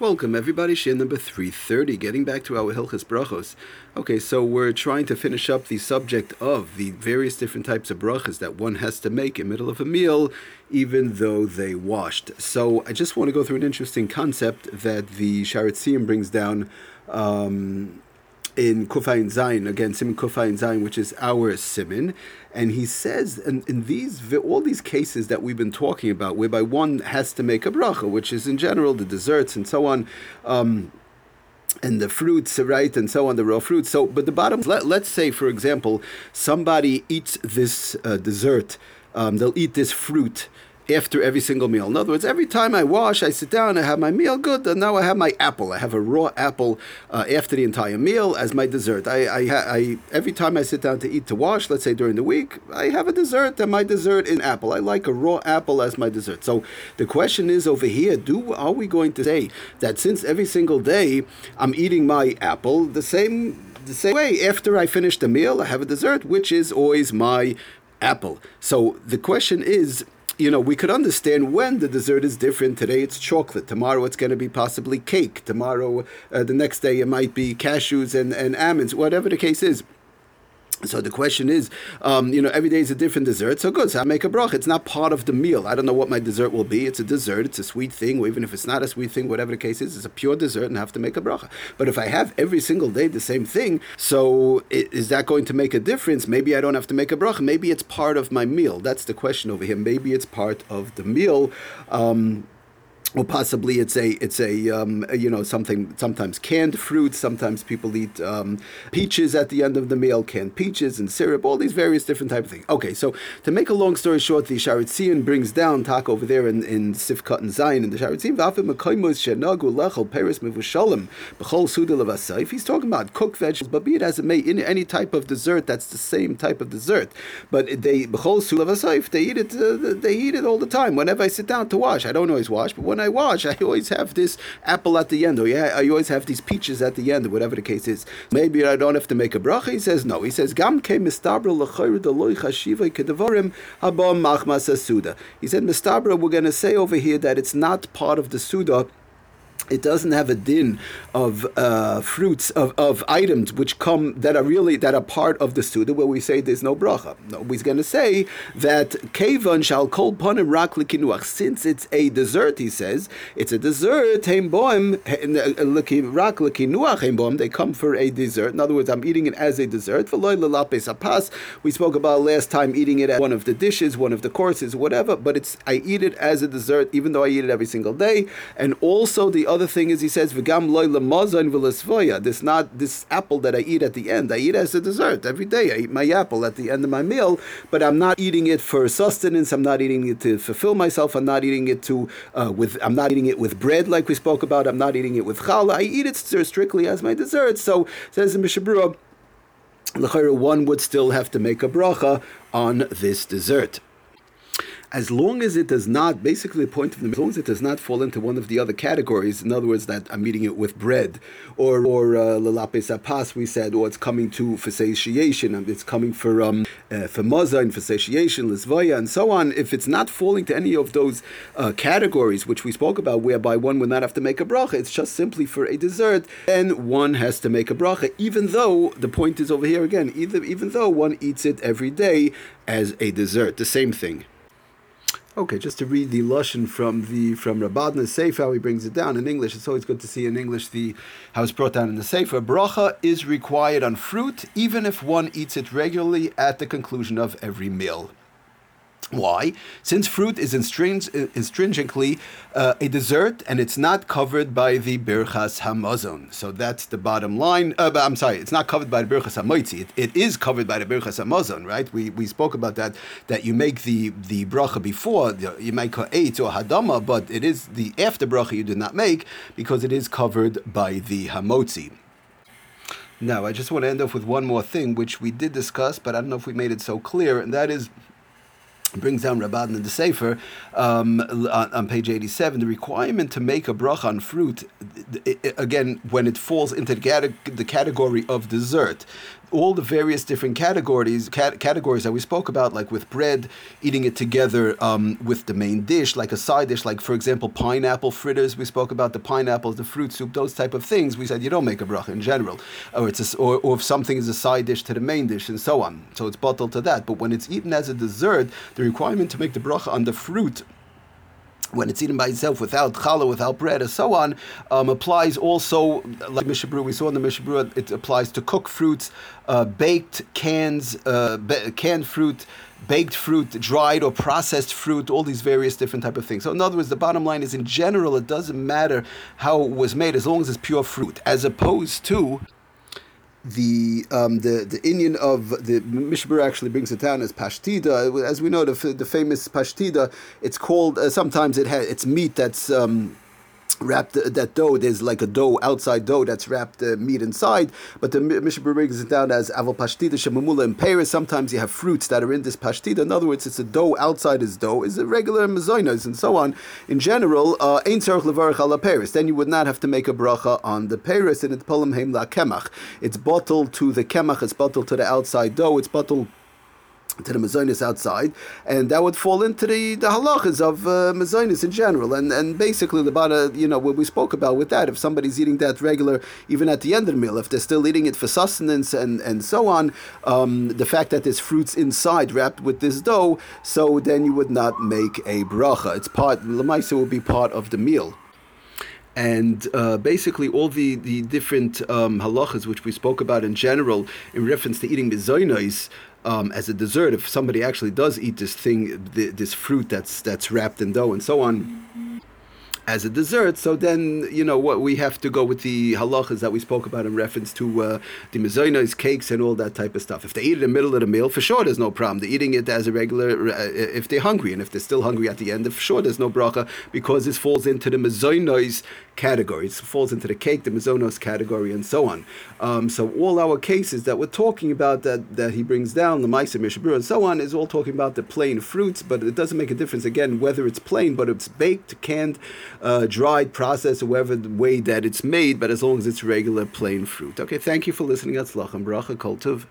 Welcome everybody, Shiur number 330, getting back to our Hilchas Brachos. Okay, so we're trying to finish up the subject of the various different types of brachas that one has to make in middle of a meal, even though they washed. So I just want to go through an interesting concept that the Sharet brings down um, in Kufayin Zayin, again, Simon Kufayin Zayin, which is our Simon. And he says, in, in these all these cases that we've been talking about, whereby one has to make a bracha, which is in general the desserts and so on, um, and the fruits, right, and so on, the raw fruits. So, but the bottom, let, let's say, for example, somebody eats this uh, dessert, um, they'll eat this fruit after every single meal. In other words, every time I wash, I sit down, I have my meal, good, and now I have my apple. I have a raw apple uh, after the entire meal as my dessert. I, I, I, every time I sit down to eat to wash, let's say during the week, I have a dessert, and my dessert is apple. I like a raw apple as my dessert. So the question is over here: Do are we going to say that since every single day I'm eating my apple, the same the same way after I finish the meal, I have a dessert, which is always my apple. So the question is you know, we could understand when the dessert is different. Today it's chocolate. Tomorrow it's going to be possibly cake. Tomorrow, uh, the next day it might be cashews and, and almonds, whatever the case is. So the question is, um, you know, every day is a different dessert. So good. So I make a brach. It's not part of the meal. I don't know what my dessert will be. It's a dessert. It's a sweet thing. Or even if it's not a sweet thing, whatever the case is, it's a pure dessert, and I have to make a bracha. But if I have every single day the same thing, so is that going to make a difference? Maybe I don't have to make a bracha. Maybe it's part of my meal. That's the question over here. Maybe it's part of the meal. Um, or possibly it's a it's a um, you know something sometimes canned fruit sometimes people eat um, peaches at the end of the meal canned peaches and syrup all these various different type of things. Okay so to make a long story short the Shaar Hatziyun brings down talk over there in, in Sifkat and Zion in the Shaar Hatziyun he's talking about cooked vegetables but be it as it may in any type of dessert that's the same type of dessert. But they they eat it uh, they eat it all the time. Whenever I sit down to wash I don't always wash but when I I wash, I always have this apple at the end, or yeah, I always have these peaches at the end, or whatever the case is. Maybe I don't have to make a bracha. He says no. He says gam ke mistabra l'chayr deloy chashiva kedevarim habam machmas suda. He said mistabra. We're going to say over here that it's not part of the suda it doesn't have a din of uh, fruits of, of items which come that are really that are part of the suda where we say there's no bracha. No, he's going to say that kevan shall kol panim rak likinuach. Since it's a dessert, he says it's a dessert. Heim boim uh, rak boim. They come for a dessert. In other words, I'm eating it as a dessert. We spoke about last time eating it as one of the dishes, one of the courses, whatever. But it's I eat it as a dessert, even though I eat it every single day. And also the other other thing is he says v'gam loy lemazon v'lesvoya. This not this apple that I eat at the end. I eat as a dessert every day. I eat my apple at the end of my meal, but I'm not eating it for sustenance. I'm not eating it to fulfill myself. I'm not eating it to uh, with. I'm not eating it with bread like we spoke about. I'm not eating it with challah. I eat it strictly as my dessert. So says in Mishnah Berurah. One would still have to make a bracha on this dessert as long as it does not, basically the point of the as long as it does not fall into one of the other categories, in other words, that I'm eating it with bread, or or lalapes uh, apas, we said, or it's coming to for satiation, and it's coming for um uh, for maza and for satiation, lisvaya, and so on. If it's not falling to any of those uh, categories which we spoke about, whereby one would not have to make a bracha, it's just simply for a dessert, then one has to make a bracha, even though the point is over here again, either even though one eats it every day as a dessert, the same thing. Okay, just to read the lashon from the from Rabbi Bodner Sefer, how he brings it down in English. It's always good to see in English the how it's brought down in the Sefer. Bracha is required on fruit, even if one eats it regularly at the conclusion of every meal. Why? Since fruit is intrinsically uh, a dessert and it's not covered by the Birchas Hamazon. So that's the bottom line. Uh, I'm sorry, it's not covered by the Birchas Hamoitzi. It, it is covered by the Birchas Hamazon, right? We, we spoke about that, that you make the, the bracha before, you make eight or hadama, but it is the after bracha you did not make because it is covered by the Hamotzi. Now, I just want to end off with one more thing, which we did discuss, but I don't know if we made it so clear, and that is brings down Rabban in the Sefer um, on, on, page 87, the requirement to make a bracha on fruit, again, when it falls into the category of dessert, all the various different categories cat- categories that we spoke about, like with bread, eating it together um, with the main dish, like a side dish, like for example pineapple fritters. We spoke about the pineapples, the fruit soup, those type of things. We said you don't make a bracha in general, or it's a, or, or if something is a side dish to the main dish, and so on. So it's bottled to that. But when it's eaten as a dessert, the requirement to make the bracha on the fruit when it's eaten by itself without challah, without bread, and so on, um, applies also, like Mishabru, we saw in the Mishabru, it applies to cooked fruits, uh, baked cans, uh, ba- canned fruit, baked fruit, dried or processed fruit, all these various different type of things. So in other words, the bottom line is in general, it doesn't matter how it was made as long as it's pure fruit, as opposed to the um, the the Indian of the Mishbur actually brings it down as pashtida. As we know, the, the famous pashtida. It's called uh, sometimes it has it's meat that's. Um, wrapped that dough. There's like a dough outside dough that's wrapped uh, meat inside. But the Mishnah brings it down as aval pashtida shemamula in peiros. Sometimes you have fruits that are in this pashtida. In other words, it's a dough outside is dough. Is a regular mazoinas and so on. In general, uh, ein tzarich levarich ala peiros. Then you would not have to make a bracha on the peiros and it's polam heim la kemach. It's bottled to the kemach. It's bottled to the outside dough. It's bottled to the mazonis outside, and that would fall into the, the halachas of uh, mazonis in general. And and basically, the bada, you know, what we spoke about with that, if somebody's eating that regular, even at the end of the meal, if they're still eating it for sustenance and, and so on, um, the fact that there's fruits inside wrapped with this dough, so then you would not make a bracha. It's part, lemaisa will be part of the meal and uh, basically all the, the different um, halachas which we spoke about in general in reference to eating mizoinos um, as a dessert, if somebody actually does eat this thing, this fruit that's that's wrapped in dough and so on, as a dessert, so then you know what we have to go with the halachas that we spoke about in reference to uh, the mezainas, cakes, and all that type of stuff. If they eat it in the middle of the meal, for sure there's no problem. They're eating it as a regular. Uh, if they're hungry, and if they're still hungry at the end, for sure there's no bracha because this falls into the mezainas category. It falls into the cake, the mezonos category, and so on. Um, so all our cases that we're talking about that, that he brings down, the Maisa Mishabur and so on, is all talking about the plain fruits, but it doesn't make a difference again whether it's plain, but it's baked, canned, uh, dried, processed, or whatever the way that it's made, but as long as it's regular plain fruit. Okay, thank you for listening. Atzlach and bracha, kultiv.